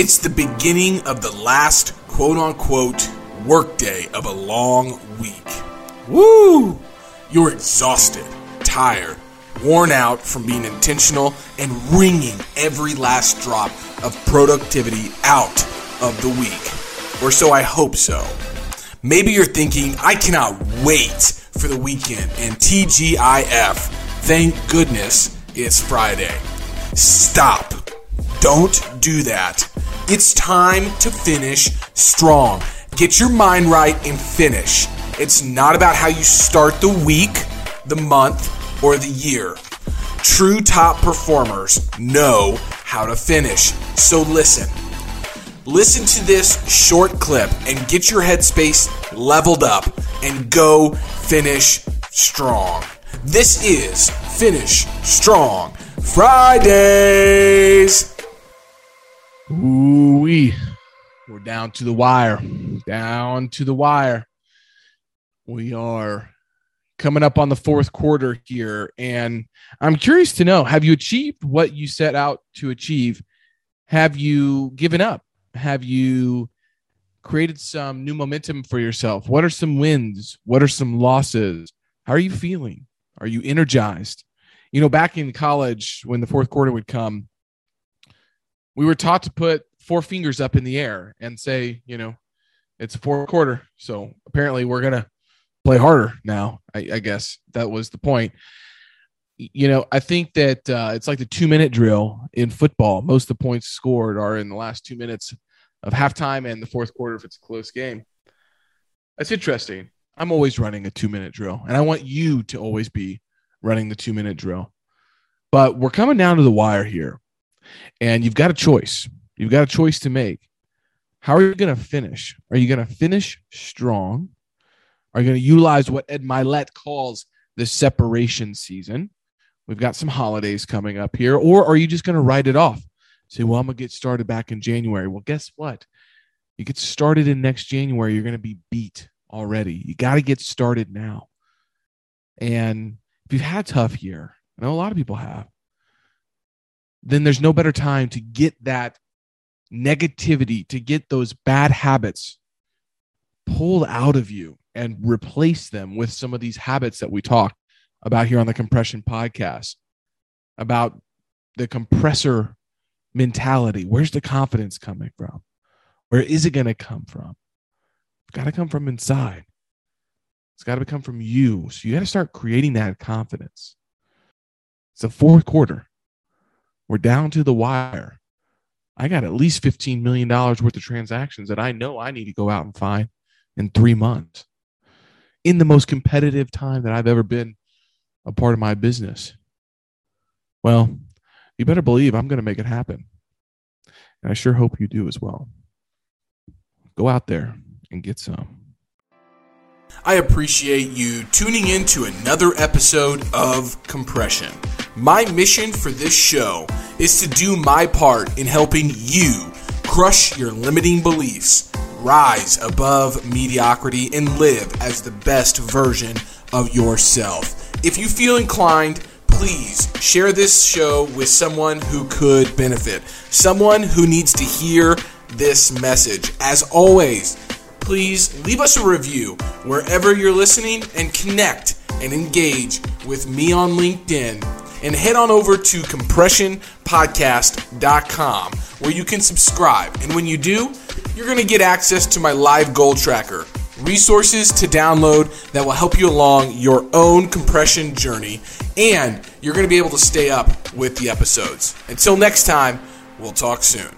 It's the beginning of the last quote unquote workday of a long week. Woo! You're exhausted, tired, worn out from being intentional and wringing every last drop of productivity out of the week. Or so I hope so. Maybe you're thinking, I cannot wait for the weekend and TGIF. Thank goodness it's Friday. Stop. Don't do that. It's time to finish strong. Get your mind right and finish. It's not about how you start the week, the month, or the year. True top performers know how to finish. So listen. Listen to this short clip and get your headspace leveled up and go finish strong. This is Finish Strong Fridays. Ooh wee. We're down to the wire. Down to the wire. We are coming up on the fourth quarter here. And I'm curious to know have you achieved what you set out to achieve? Have you given up? Have you created some new momentum for yourself? What are some wins? What are some losses? How are you feeling? Are you energized? You know, back in college, when the fourth quarter would come, we were taught to put four fingers up in the air and say, you know, it's a fourth quarter. So apparently we're going to play harder now. I, I, guess that was the point. You know, I think that uh, it's like the two minute drill in football. Most of the points scored are in the last two minutes of halftime and the fourth quarter if it's a close game. That's interesting. I'm always running a two minute drill, and I want you to always be running the two minute drill. But we're coming down to the wire here. And you've got a choice. You've got a choice to make. How are you going to finish? Are you going to finish strong? Are you going to utilize what Ed Mylett calls the separation season? We've got some holidays coming up here. Or are you just going to write it off? Say, well, I'm going to get started back in January. Well, guess what? You get started in next January, you're going to be beat already. You got to get started now. And if you've had a tough year, I know a lot of people have, then there's no better time to get that negativity, to get those bad habits pulled out of you and replace them with some of these habits that we talk about here on the compression podcast about the compressor mentality. Where's the confidence coming from? Where is it going to come from? It's got to come from inside. It's got to come from you. So you got to start creating that confidence. It's the fourth quarter. We're down to the wire. I got at least $15 million worth of transactions that I know I need to go out and find in three months in the most competitive time that I've ever been a part of my business. Well, you better believe I'm going to make it happen. And I sure hope you do as well. Go out there and get some. I appreciate you tuning in to another episode of Compression. My mission for this show is to do my part in helping you crush your limiting beliefs, rise above mediocrity, and live as the best version of yourself. If you feel inclined, please share this show with someone who could benefit, someone who needs to hear this message. As always, please leave us a review wherever you're listening and connect and engage with me on LinkedIn and head on over to compressionpodcast.com where you can subscribe. And when you do, you're going to get access to my live goal tracker, resources to download that will help you along your own compression journey, and you're going to be able to stay up with the episodes. Until next time, we'll talk soon.